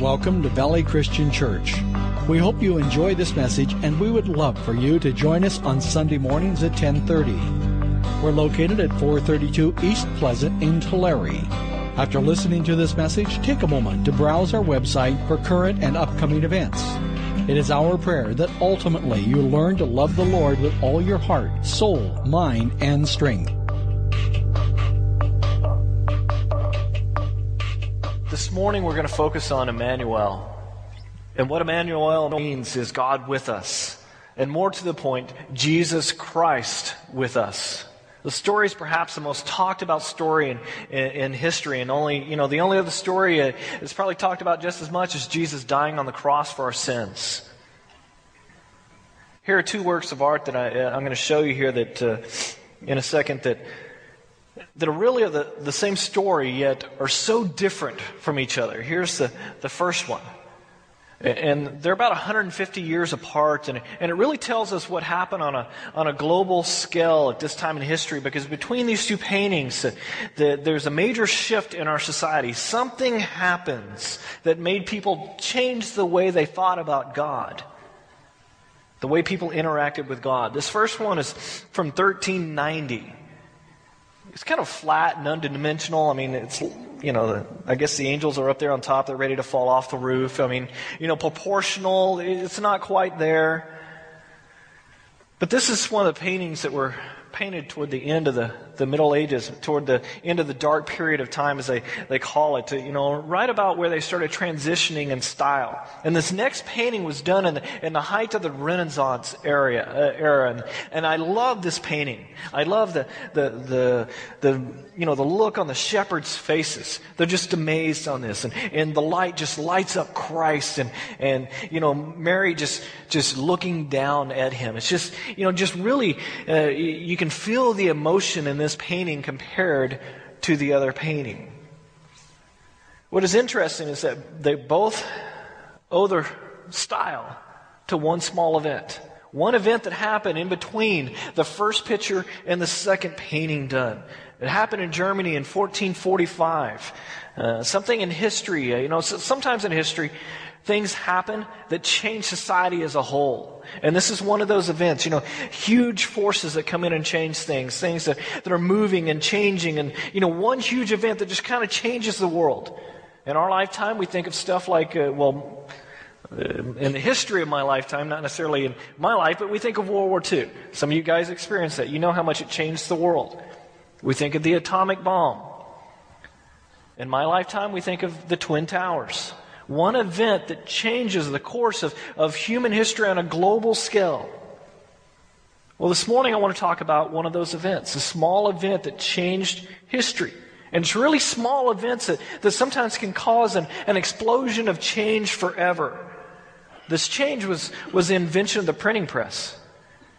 welcome to Valley Christian Church. We hope you enjoy this message and we would love for you to join us on Sunday mornings at 1030. We're located at 432 East Pleasant in Tulare. After listening to this message, take a moment to browse our website for current and upcoming events. It is our prayer that ultimately you learn to love the Lord with all your heart, soul, mind, and strength. Morning we're going to focus on Emmanuel. And what Emmanuel means is God with us. And more to the point, Jesus Christ with us. The story is perhaps the most talked about story in, in, in history, and only, you know, the only other story is probably talked about just as much as Jesus dying on the cross for our sins. Here are two works of art that I, I'm going to show you here that, uh, in a second, that that are really the, the same story, yet are so different from each other. Here's the, the first one. And they're about 150 years apart, and, and it really tells us what happened on a, on a global scale at this time in history, because between these two paintings, the, the, there's a major shift in our society. Something happens that made people change the way they thought about God, the way people interacted with God. This first one is from 1390 it's kind of flat and undimensional. I mean, it's, you know, I guess the angels are up there on top. They're ready to fall off the roof. I mean, you know, proportional. It's not quite there. But this is one of the paintings that were painted toward the end of the, the Middle Ages, toward the end of the dark period of time, as they, they call it, to, you know, right about where they started transitioning in style. And this next painting was done in the, in the height of the Renaissance area, uh, era. And, and I love this painting. I love the, the, the, the, you know, the look on the shepherds' faces. They're just amazed on this. And, and the light just lights up Christ and, and, you know, Mary just, just looking down at him. It's just, you know, just really, uh, you can feel the emotion in this painting compared to the other painting. What is interesting is that they both owe their style to one small event. One event that happened in between the first picture and the second painting done. It happened in Germany in 1445. Uh, something in history, uh, you know, sometimes in history, things happen that change society as a whole. And this is one of those events, you know, huge forces that come in and change things, things that, that are moving and changing. And, you know, one huge event that just kind of changes the world. In our lifetime, we think of stuff like, uh, well, uh, in the history of my lifetime, not necessarily in my life, but we think of World War II. Some of you guys experienced that. You know how much it changed the world. We think of the atomic bomb. In my lifetime, we think of the Twin Towers one event that changes the course of, of human history on a global scale. Well, this morning I want to talk about one of those events, a small event that changed history. And it's really small events that, that sometimes can cause an, an explosion of change forever. This change was, was the invention of the printing press.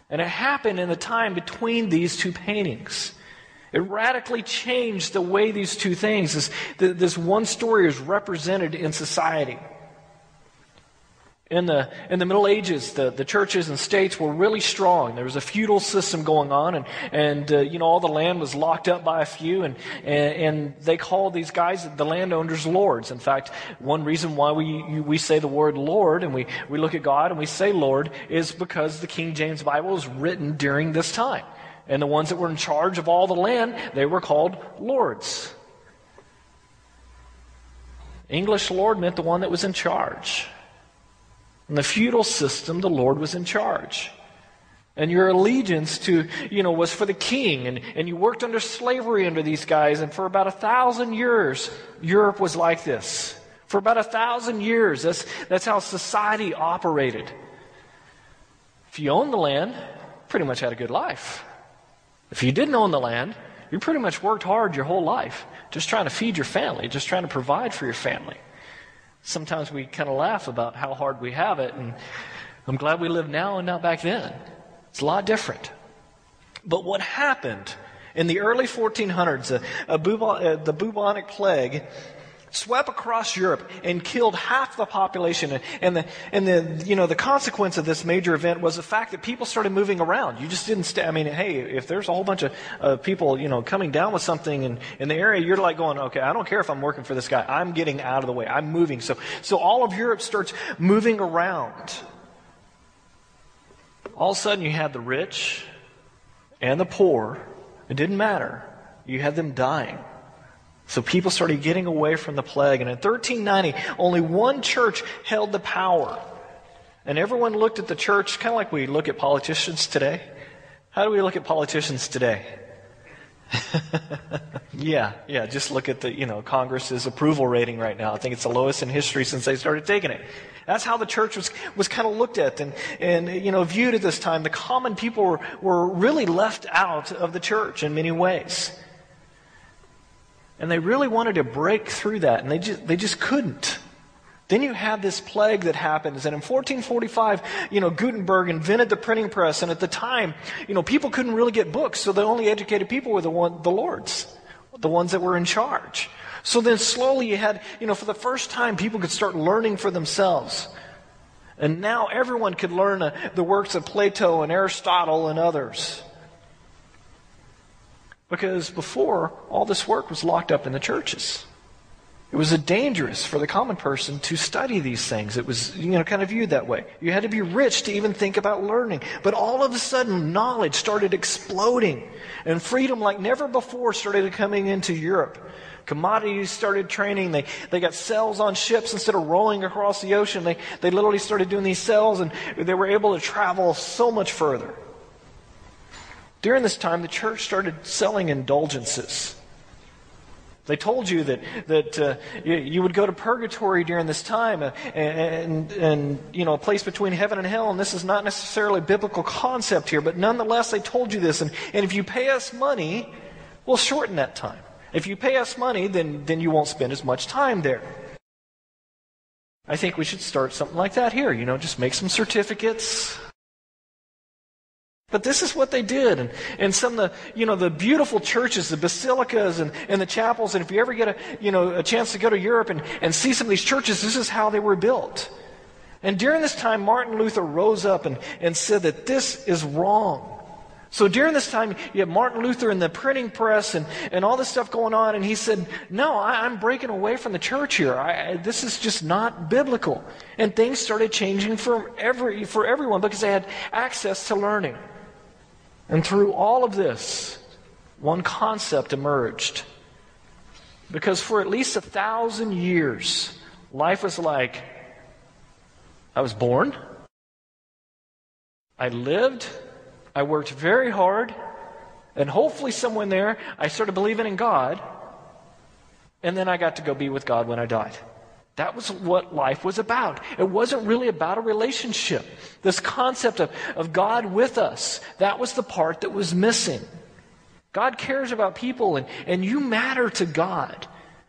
And it happened in the time between these two paintings. It radically changed the way these two things, this, this one story is represented in society. In the, in the Middle Ages, the, the churches and states were really strong. There was a feudal system going on, and, and uh, you know, all the land was locked up by a few, and, and, and they called these guys, the landowners, lords. In fact, one reason why we, we say the word Lord, and we, we look at God and we say Lord, is because the King James Bible was written during this time. And the ones that were in charge of all the land, they were called lords. English lord meant the one that was in charge. In the feudal system, the lord was in charge. And your allegiance to, you know, was for the king. And, and you worked under slavery under these guys. And for about a thousand years, Europe was like this. For about a thousand years, that's, that's how society operated. If you owned the land, pretty much had a good life. If you didn't own the land, you pretty much worked hard your whole life, just trying to feed your family, just trying to provide for your family. Sometimes we kind of laugh about how hard we have it, and I'm glad we live now and not back then. It's a lot different. But what happened in the early 1400s, uh, uh, the bubonic plague swept across Europe and killed half the population. And the, and the, you know, the consequence of this major event was the fact that people started moving around. You just didn't stay. I mean, hey, if there's a whole bunch of uh, people, you know, coming down with something in, in the area, you're like going, okay, I don't care if I'm working for this guy. I'm getting out of the way. I'm moving. So, so all of Europe starts moving around. All of a sudden you had the rich and the poor. It didn't matter. You had them dying. So people started getting away from the plague. And in 1390, only one church held the power. And everyone looked at the church kind of like we look at politicians today. How do we look at politicians today? yeah, yeah, just look at the, you know, Congress's approval rating right now. I think it's the lowest in history since they started taking it. That's how the church was, was kind of looked at and, and, you know, viewed at this time. The common people were, were really left out of the church in many ways. And they really wanted to break through that, and they just, they just couldn't. Then you had this plague that happens, and in 1445, you know, Gutenberg invented the printing press, and at the time, you know, people couldn't really get books, so the only educated people were the one, the lords, the ones that were in charge. So then slowly you had, you know, for the first time, people could start learning for themselves. And now everyone could learn uh, the works of Plato and Aristotle and others. Because before, all this work was locked up in the churches. It was dangerous for the common person to study these things. It was, you know, kind of viewed that way. You had to be rich to even think about learning. But all of a sudden, knowledge started exploding, and freedom like never before started coming into Europe. Commodities started training. They, they got sails on ships instead of rolling across the ocean. They, they literally started doing these sails, and they were able to travel so much further. During this time, the church started selling indulgences. They told you that, that uh, you, would go to purgatory during this time uh, and, and, you know, a place between heaven and hell. And this is not necessarily a biblical concept here, but nonetheless, they told you this. And, and if you pay us money, we'll shorten that time. If you pay us money, then, then you won't spend as much time there. I think we should start something like that here. You know, just make some certificates, but this is what they did. And, and some of the, you know, the beautiful churches, the basilicas and, and the chapels, and if you ever get a, you know, a chance to go to Europe and, and see some of these churches, this is how they were built. And during this time, Martin Luther rose up and, and said that this is wrong. So during this time, you have Martin Luther and the printing press and, and all this stuff going on, and he said, No, I, am breaking away from the church here. I, I, this is just not biblical. And things started changing for, every, for everyone because they had access to learning. And through all of this, one concept emerged. Because for at least a thousand years, life was like I was born, I lived, I worked very hard, and hopefully, somewhere there, I started believing in God, and then I got to go be with God when I died. That was what life was about. It wasn't really about a relationship. This concept of, of God with us, that was the part that was missing. God cares about people and, and you matter to God.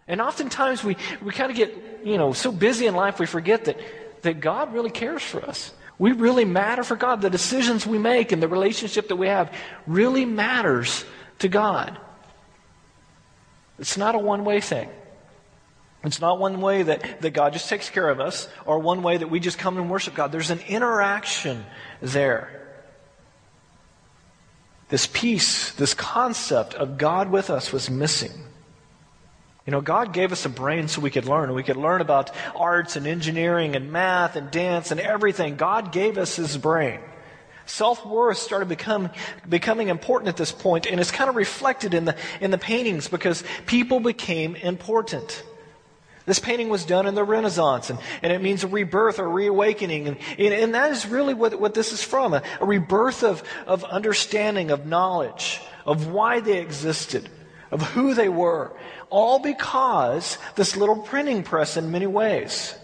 And oftentimes we, we kind of get, you know, so busy in life we forget that, that God really cares for us. We really matter for God. The decisions we make and the relationship that we have really matters to God. It's not a one way thing. It's not one way that, that God just takes care of us or one way that we just come and worship God. There's an interaction there. This piece, this concept of God with us was missing. You know, God gave us a brain so we could learn. We could learn about arts and engineering and math and dance and everything. God gave us His brain. Self worth started become, becoming important at this point, and it's kind of reflected in the, in the paintings because people became important. This painting was done in the Renaissance, and, and it means a rebirth or reawakening. And, and, that is really what, what this is from a, a rebirth of, of understanding, of knowledge, of why they existed, of who they were. All because this little printing press, in many ways.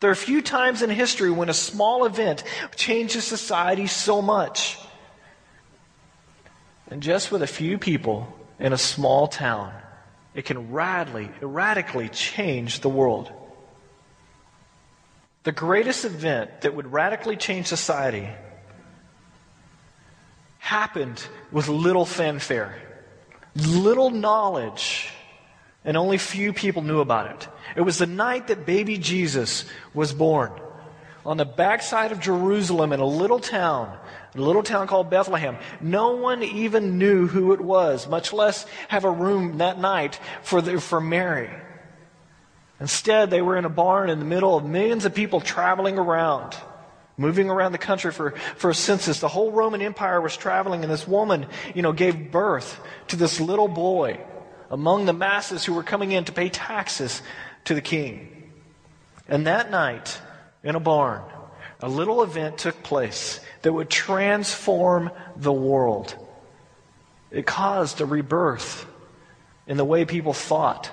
There are few times in history when a small event changes society so much. And just with a few people in a small town, it can radically, radically change the world. The greatest event that would radically change society happened with little fanfare, little knowledge, and only few people knew about it. It was the night that baby Jesus was born. On the backside of Jerusalem in a little town, a little town called Bethlehem. No one even knew who it was, much less have a room that night for, the, for Mary. Instead, they were in a barn in the middle of millions of people traveling around, moving around the country for, for a census. The whole Roman Empire was traveling, and this woman, you know, gave birth to this little boy among the masses who were coming in to pay taxes to the king. And that night, in a barn, a little event took place that would transform the world. It caused a rebirth in the way people thought,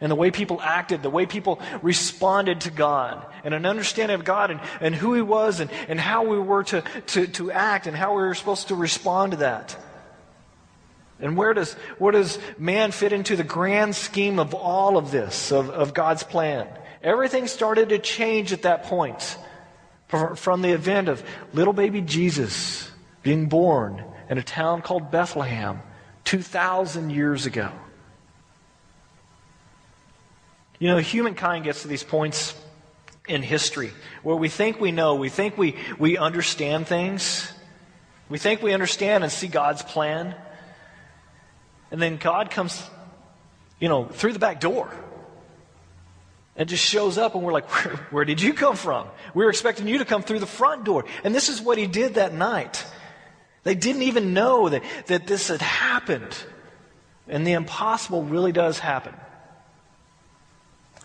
in the way people acted, the way people responded to God, and an understanding of God and, and who He was and, and how we were to, to, to act and how we were supposed to respond to that. And where does, where does man fit into the grand scheme of all of this, of, of God's plan? Everything started to change at that point from the event of little baby Jesus being born in a town called Bethlehem 2,000 years ago. You know, humankind gets to these points in history where we think we know, we think we, we understand things, we think we understand and see God's plan. And then God comes, you know, through the back door and just shows up, and we're like, where, where, did you come from? We were expecting you to come through the front door. And this is what he did that night. They didn't even know that, that this had happened. And the impossible really does happen.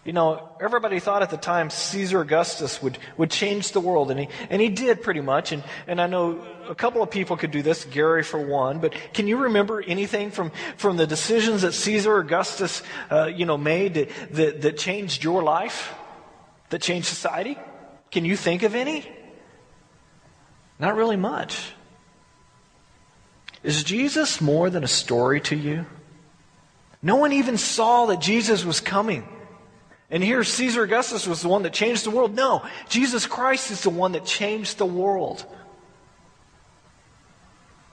You know, everybody thought at the time Caesar Augustus would, would change the world, and he, and he did pretty much. And, and I know a couple of people could do this, Gary for one, but can you remember anything from, from the decisions that Caesar Augustus, uh, you know, made that, that, that changed your life? That changed society? Can you think of any? Not really much. Is Jesus more than a story to you? No one even saw that Jesus was coming. And here, Caesar Augustus was the one that changed the world. No, Jesus Christ is the one that changed the world.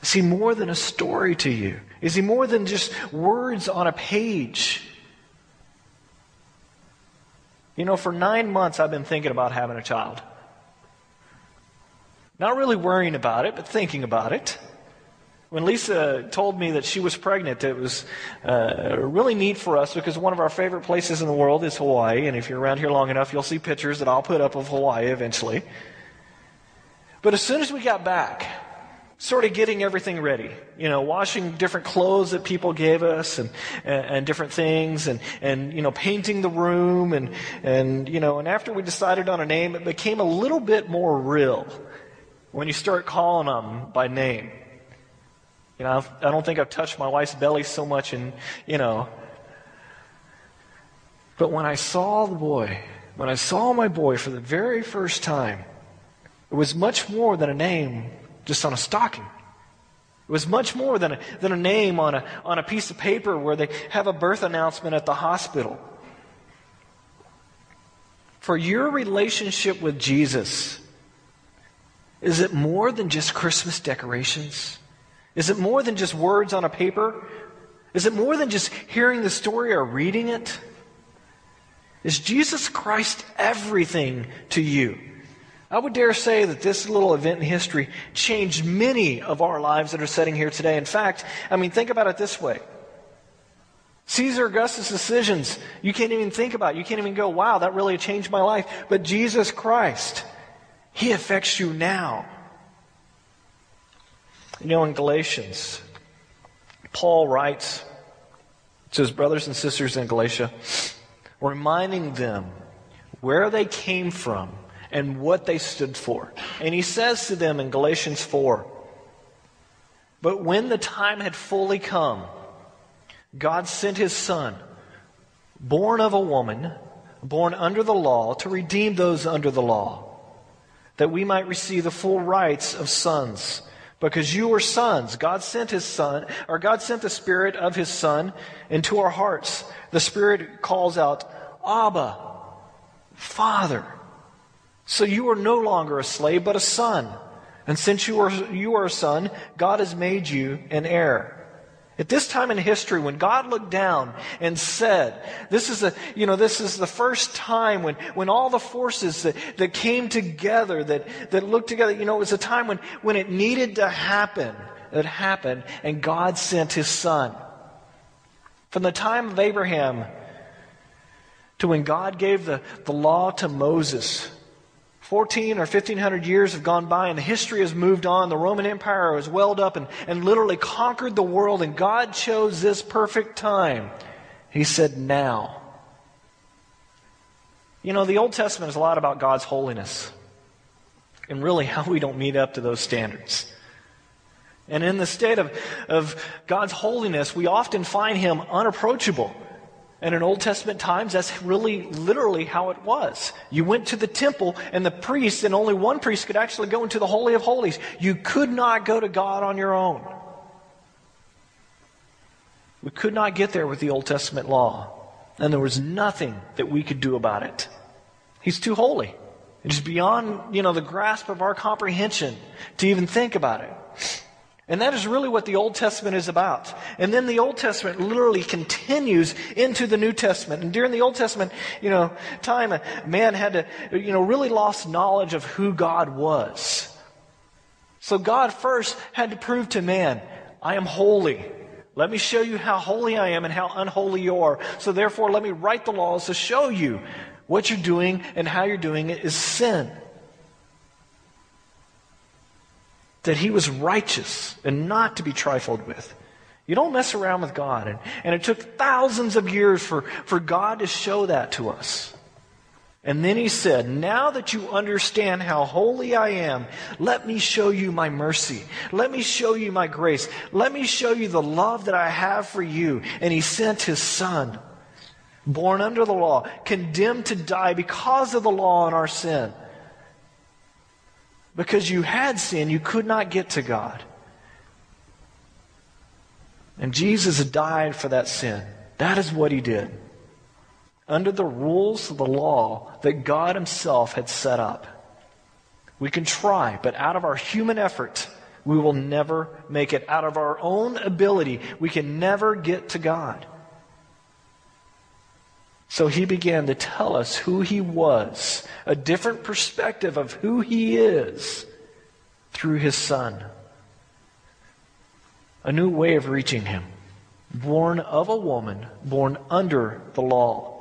Is he more than a story to you? Is he more than just words on a page? You know, for nine months I've been thinking about having a child. Not really worrying about it, but thinking about it. When Lisa told me that she was pregnant, it was uh, really neat for us because one of our favorite places in the world is Hawaii. And if you're around here long enough, you'll see pictures that I'll put up of Hawaii eventually. But as soon as we got back, sort of getting everything ready, you know, washing different clothes that people gave us and, and, and, different things and, and, you know, painting the room and, and, you know, and after we decided on a name, it became a little bit more real when you start calling them by name. You know, I don't think I've touched my wife's belly so much and, you know. But when I saw the boy, when I saw my boy for the very first time, it was much more than a name just on a stocking. It was much more than a, than a name on a, on a piece of paper where they have a birth announcement at the hospital. For your relationship with Jesus, is it more than just Christmas decorations? Is it more than just words on a paper? Is it more than just hearing the story or reading it? Is Jesus Christ everything to you? I would dare say that this little event in history changed many of our lives that are sitting here today. In fact, I mean, think about it this way. Caesar Augustus' decisions, you can't even think about. You can't even go, wow, that really changed my life. But Jesus Christ, He affects you now. You know, in Galatians, Paul writes to his brothers and sisters in Galatia, reminding them where they came from and what they stood for. And he says to them in Galatians 4 But when the time had fully come, God sent his Son, born of a woman, born under the law, to redeem those under the law, that we might receive the full rights of sons because you are sons. God sent his son, or God sent the spirit of his son into our hearts. The spirit calls out, Abba, Father. So you are no longer a slave, but a son. And since you are, you are a son, God has made you an heir. At this time in history, when God looked down and said, this is, a, you know, this is the first time when, when all the forces that, that came together, that, that looked together, you know, it was a time when, when it needed to happen. It happened, and God sent His Son. From the time of Abraham to when God gave the, the law to Moses, 14 or 1500 years have gone by and history has moved on. The Roman Empire has welled up and, and literally conquered the world, and God chose this perfect time. He said, Now. You know, the Old Testament is a lot about God's holiness and really how we don't meet up to those standards. And in the state of, of God's holiness, we often find Him unapproachable. And in Old Testament times, that's really literally how it was. You went to the temple, and the priest, and only one priest could actually go into the Holy of Holies. You could not go to God on your own. We could not get there with the Old Testament law. And there was nothing that we could do about it. He's too holy. It is beyond, you know, the grasp of our comprehension to even think about it. And that is really what the Old Testament is about. And then the Old Testament literally continues into the New Testament. And during the Old Testament, you know, time, man had to, you know, really lost knowledge of who God was. So God first had to prove to man, I am holy. Let me show you how holy I am and how unholy you are. So therefore, let me write the laws to show you what you're doing and how you're doing it is sin. That he was righteous and not to be trifled with. You don't mess around with God. And, and it took thousands of years for, for God to show that to us. And then he said, Now that you understand how holy I am, let me show you my mercy. Let me show you my grace. Let me show you the love that I have for you. And he sent his son, born under the law, condemned to die because of the law and our sin because you had sin, you could not get to God. And Jesus died for that sin. That is what he did. Under the rules of the law that God himself had set up. We can try, but out of our human effort, we will never make it. Out of our own ability, we can never get to God. So he began to tell us who he was, a different perspective of who he is through his son. A new way of reaching him, born of a woman, born under the law.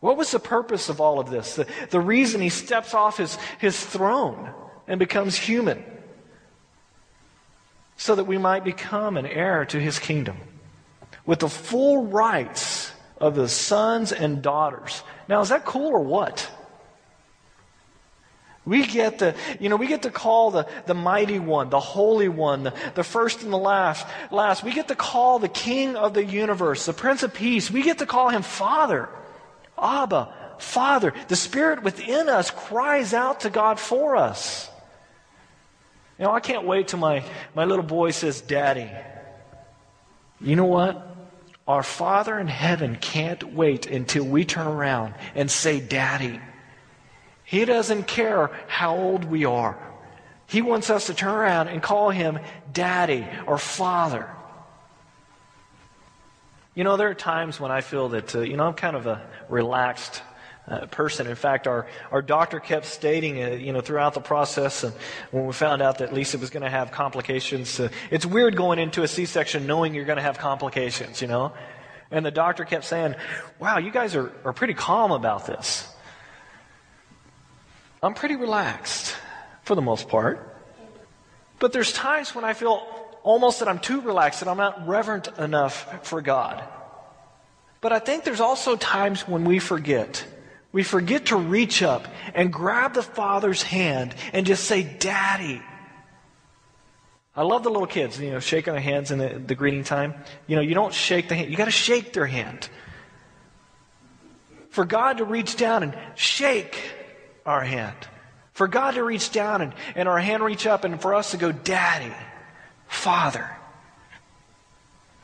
What was the purpose of all of this? The, the reason he steps off his, his throne and becomes human. So that we might become an heir to his kingdom with the full rights of the sons and daughters. Now, is that cool or what? We get the, you know, we get to call the, the mighty one, the holy one, the, the first and the last, last. We get to call the king of the universe, the prince of peace. We get to call him father. Abba, father. The spirit within us cries out to God for us. You know, I can't wait till my, my little boy says, Daddy. You know what? Our Father in heaven can't wait until we turn around and say, Daddy. He doesn't care how old we are. He wants us to turn around and call him Daddy or Father. You know, there are times when I feel that, uh, you know, I'm kind of a relaxed uh, person. In fact, our, our doctor kept stating, uh, you know, throughout the process, and when we found out that Lisa was going to have complications, uh, it's weird going into a C-section knowing you're going to have complications, you know. And the doctor kept saying, "Wow, you guys are, are pretty calm about this." I'm pretty relaxed for the most part, but there's times when I feel almost that I'm too relaxed, and I'm not reverent enough for God. But I think there's also times when we forget we forget to reach up and grab the Father's hand and just say, Daddy. I love the little kids, you know, shaking their hands in the, the greeting time. You know, you don't shake the hand, you got to shake their hand. For God to reach down and shake our hand. For God to reach down and, and our hand reach up and for us to go, Daddy, Father.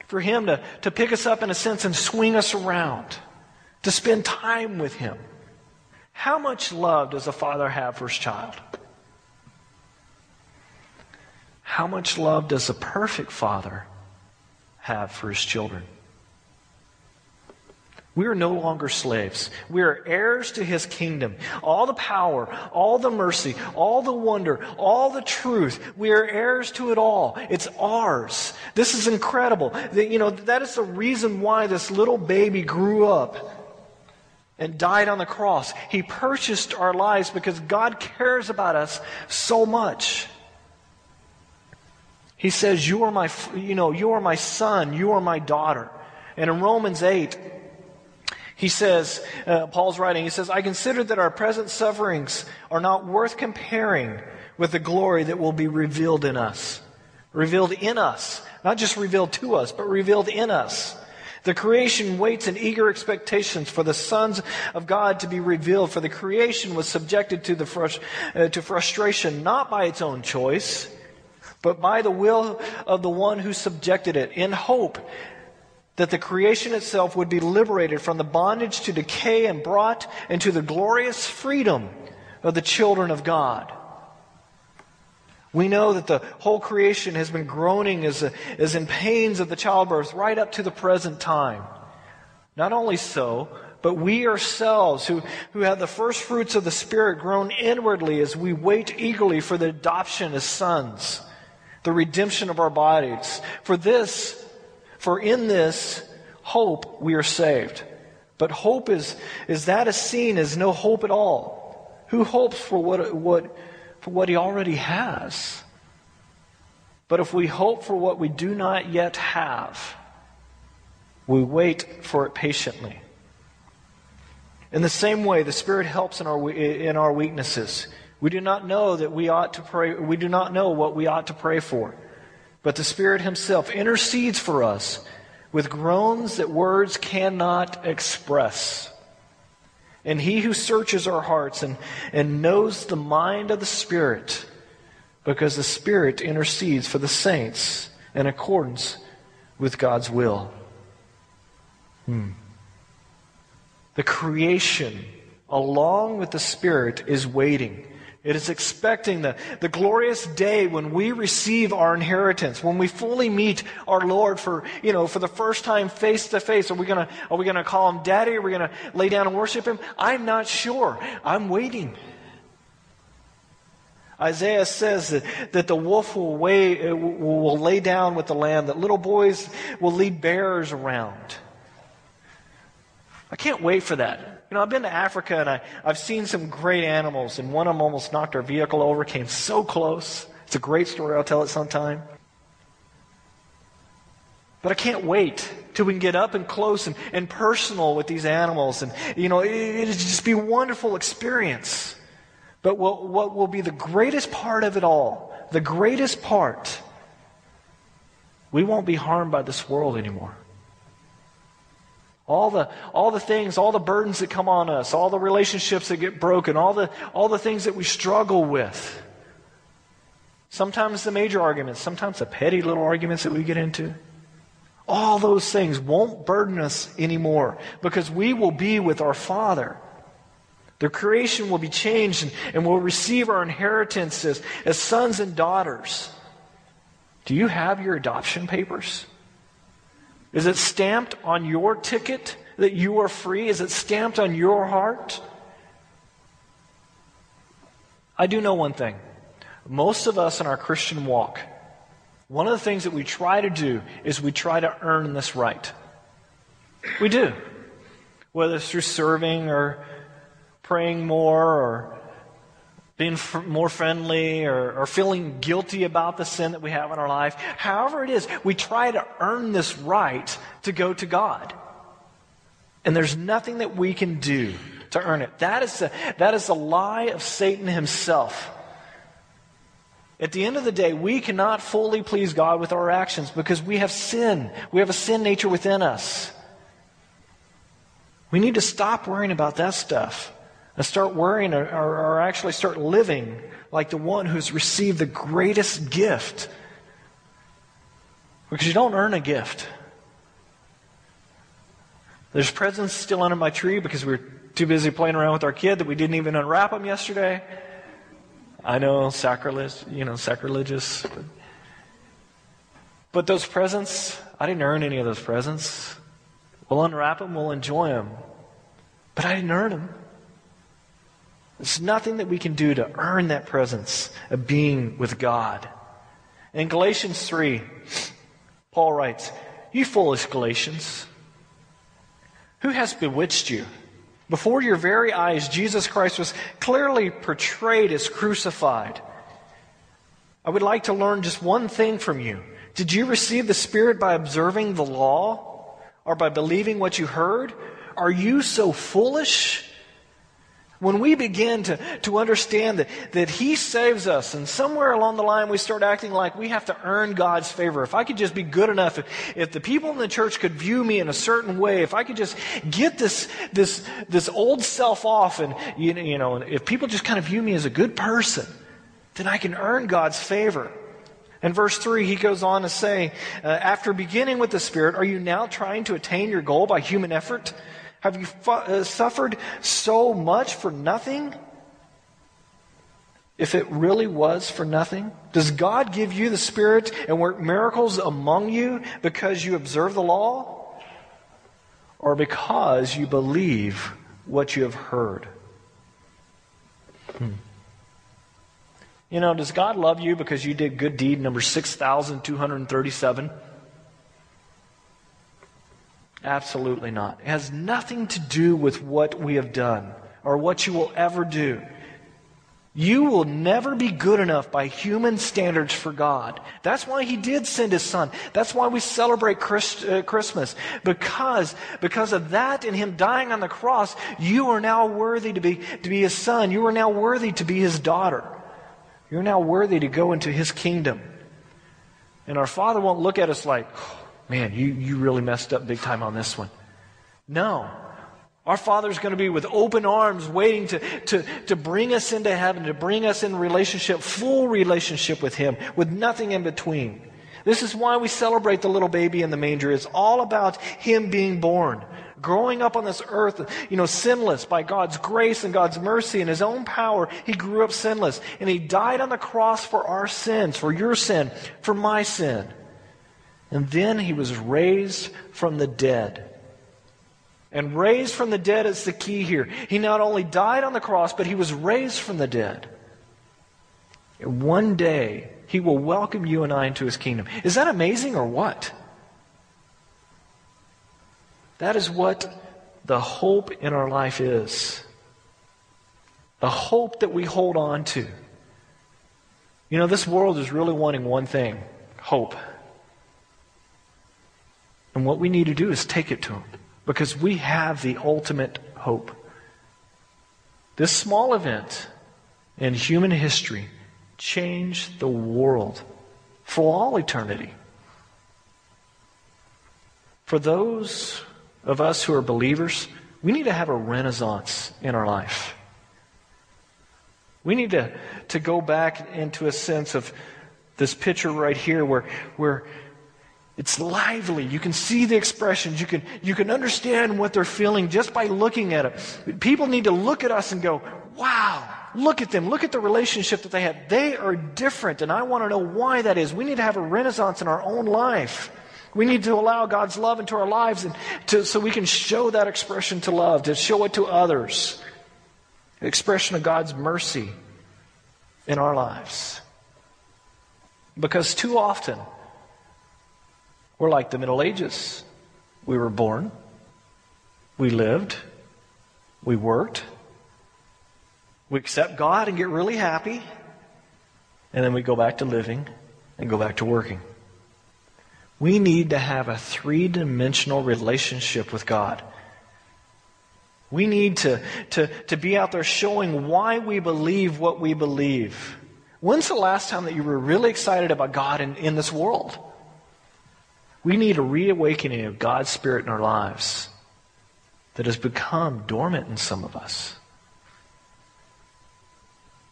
For Him to, to pick us up in a sense and swing us around, to spend time with Him. How much love does a father have for his child? How much love does a perfect father have for his children. We are no longer slaves. We are heirs to his kingdom. All the power, all the mercy, all the wonder, all the truth. We are heirs to it all. It's ours. This is incredible. You know, that is the reason why this little baby grew up and died on the cross. He purchased our lives because God cares about us so much. He says, You are my, you know, you are my son, you are my daughter. And in Romans 8, he says, uh, Paul's writing, he says, I consider that our present sufferings are not worth comparing with the glory that will be revealed in us. Revealed in us. Not just revealed to us, but revealed in us. The creation waits in eager expectations for the sons of God to be revealed, for the creation was subjected to, the frust- uh, to frustration not by its own choice, but by the will of the one who subjected it, in hope that the creation itself would be liberated from the bondage to decay and brought into the glorious freedom of the children of God. We know that the whole creation has been groaning as, a, as in pains of the childbirth right up to the present time. Not only so, but we ourselves, who, who have the first fruits of the Spirit, groan inwardly as we wait eagerly for the adoption as sons, the redemption of our bodies. For this, for in this hope we are saved. But hope is, is that is seen as no hope at all. Who hopes for what, what, for what he already has. But if we hope for what we do not yet have, we wait for it patiently. In the same way, the Spirit helps in our, in our weaknesses. We do not know that we ought to pray, we do not know what we ought to pray for. But the Spirit Himself intercedes for us with groans that words cannot express. And he who searches our hearts and, and knows the mind of the Spirit, because the Spirit intercedes for the saints in accordance with God's will. Hmm. The creation, along with the Spirit, is waiting it is expecting the, the glorious day when we receive our inheritance, when we fully meet our Lord for, you know, for the first time face to face. Are we gonna, are we gonna call him daddy? Are we gonna lay down and worship him? I'm not sure. I'm waiting. Isaiah says that, that the wolf will, weigh, uh, will lay down with the lamb, that little boys will lead bears around. I can't wait for that. You know, I've been to Africa and I, I've seen some great animals, and one of them almost knocked our vehicle over, came so close. It's a great story. I'll tell it sometime. But I can't wait till we can get up and close and, and personal with these animals. And, you know, it, it'll just be a wonderful experience. But what, what will be the greatest part of it all, the greatest part, we won't be harmed by this world anymore. All the, all the things, all the burdens that come on us, all the relationships that get broken, all the, all the things that we struggle with. Sometimes the major arguments, sometimes the petty little arguments that we get into. All those things won't burden us anymore because we will be with our Father. The creation will be changed and, and we'll receive our inheritance as, as sons and daughters. Do you have your adoption papers? Is it stamped on your ticket that you are free? Is it stamped on your heart? I do know one thing. Most of us in our Christian walk, one of the things that we try to do is we try to earn this right. We do. Whether it's through serving or praying more or being more friendly or, or feeling guilty about the sin that we have in our life. However, it is, we try to earn this right to go to God. And there's nothing that we can do to earn it. That is the, that is the lie of Satan himself. At the end of the day, we cannot fully please God with our actions because we have sin. We have a sin nature within us. We need to stop worrying about that stuff and start worrying or, or, actually start living like the one who's received the greatest gift. Because you don't earn a gift. There's presents still under my tree because we were too busy playing around with our kid that we didn't even unwrap them yesterday. I know, sacrilege, you know, sacrilegious. But But those presents, I didn't earn any of those presents. We'll unwrap them, we'll enjoy them. But I didn't earn them. There's nothing that we can do to earn that presence of being with God. In Galatians 3, Paul writes, You foolish Galatians, who has bewitched you? Before your very eyes, Jesus Christ was clearly portrayed as crucified. I would like to learn just one thing from you. Did you receive the Spirit by observing the law or by believing what you heard? Are you so foolish? When we begin to, to understand that, that He saves us, and somewhere along the line we start acting like we have to earn God's favor. If I could just be good enough, if, if the people in the church could view me in a certain way, if I could just get this, this, this old self off, and you, you know, if people just kind of view me as a good person, then I can earn God's favor. In verse 3, he goes on to say, uh, After beginning with the Spirit, are you now trying to attain your goal by human effort? Have you fu- uh, suffered so much for nothing? If it really was for nothing? Does God give you the Spirit and work miracles among you because you observe the law? Or because you believe what you have heard? Hmm. You know, does God love you because you did good deed number 6,237? Absolutely not. It has nothing to do with what we have done or what you will ever do. You will never be good enough by human standards for God. That's why He did send His Son. That's why we celebrate Christ, uh, Christmas. Because, because of that and Him dying on the cross, you are now worthy to be, to be His Son. You are now worthy to be His daughter. You're now worthy to go into his kingdom. And our Father won't look at us like, oh, man, you, you really messed up big time on this one. No. Our Father's going to be with open arms waiting to, to, to bring us into heaven, to bring us in relationship, full relationship with Him, with nothing in between. This is why we celebrate the little baby in the manger. It's all about Him being born growing up on this earth, you know, sinless by God's grace and God's mercy and His own power, He grew up sinless. And He died on the cross for our sins, for your sin, for my sin. And then He was raised from the dead. And raised from the dead is the key here. He not only died on the cross, but He was raised from the dead. And one day, He will welcome you and I into His kingdom. Is that amazing or what? That is what the hope in our life is. The hope that we hold on to. You know, this world is really wanting one thing hope. And what we need to do is take it to them because we have the ultimate hope. This small event in human history changed the world for all eternity. For those of us who are believers, we need to have a renaissance in our life. We need to, to go back into a sense of this picture right here where, where it's lively. You can see the expressions. You can, you can understand what they're feeling just by looking at it. People need to look at us and go, wow, look at them. Look at the relationship that they have. They are different, and I want to know why that is. We need to have a renaissance in our own life. We need to allow God's love into our lives and to, so we can show that expression to love, to show it to others. Expression of God's mercy in our lives. Because too often, we're like the Middle Ages. We were born, we lived, we worked, we accept God and get really happy, and then we go back to living and go back to working. We need to have a three dimensional relationship with God. We need to, to, to be out there showing why we believe what we believe. When's the last time that you were really excited about God in, in this world? We need a reawakening of God's Spirit in our lives that has become dormant in some of us.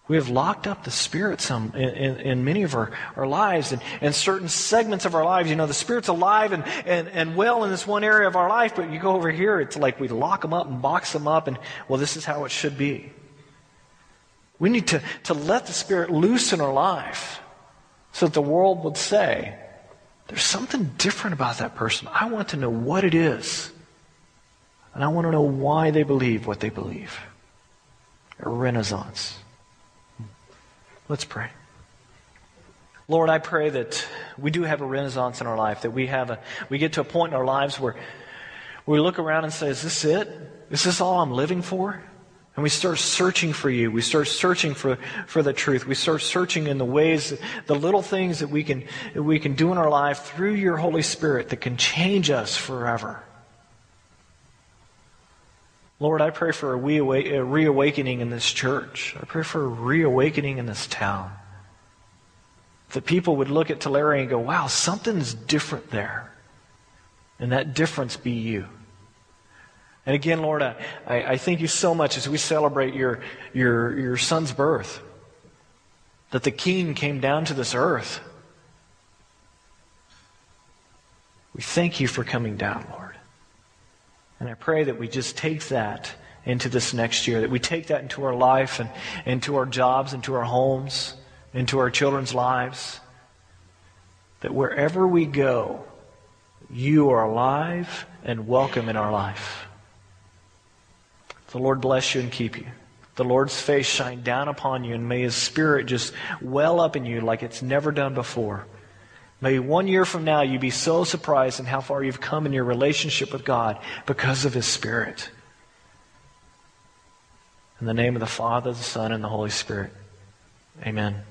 We have locked up the Spirit some in, in, in, many of our, our lives and, and certain segments of our lives. You know, the Spirit's alive and, and, and well in this one area of our life, but you go over here, it's like we lock them up and box them up, and well, this is how it should be. We need to, to let the Spirit loose in our life so that the world would say, there's something different about that person. I want to know what it is. And I want to know why they believe what they believe. A renaissance. Let's pray. Lord, I pray that we do have a renaissance in our life, that we have a we get to a point in our lives where we look around and say, Is this it? Is this all I'm living for? And we start searching for you. We start searching for, for the truth. We start searching in the ways, the little things that we can, that we can do in our life through your Holy Spirit that can change us forever. Lord, I pray for a reawakening in this church. I pray for a reawakening in this town. That people would look at Tulare and go, wow, something's different there. And that difference be you. And again, Lord, I, I thank you so much as we celebrate your, your, your son's birth. That the king came down to this earth. We thank you for coming down, Lord. And I pray that we just take that into this next year, that we take that into our life and into our jobs, into our homes, into our children's lives. That wherever we go, you are alive and welcome in our life. The Lord bless you and keep you. The Lord's face shine down upon you, and may His Spirit just well up in you like it's never done before. May one year from now you be so surprised in how far you've come in your relationship with God because of His Spirit. In the name of the Father, the Son, and the Holy Spirit. Amen.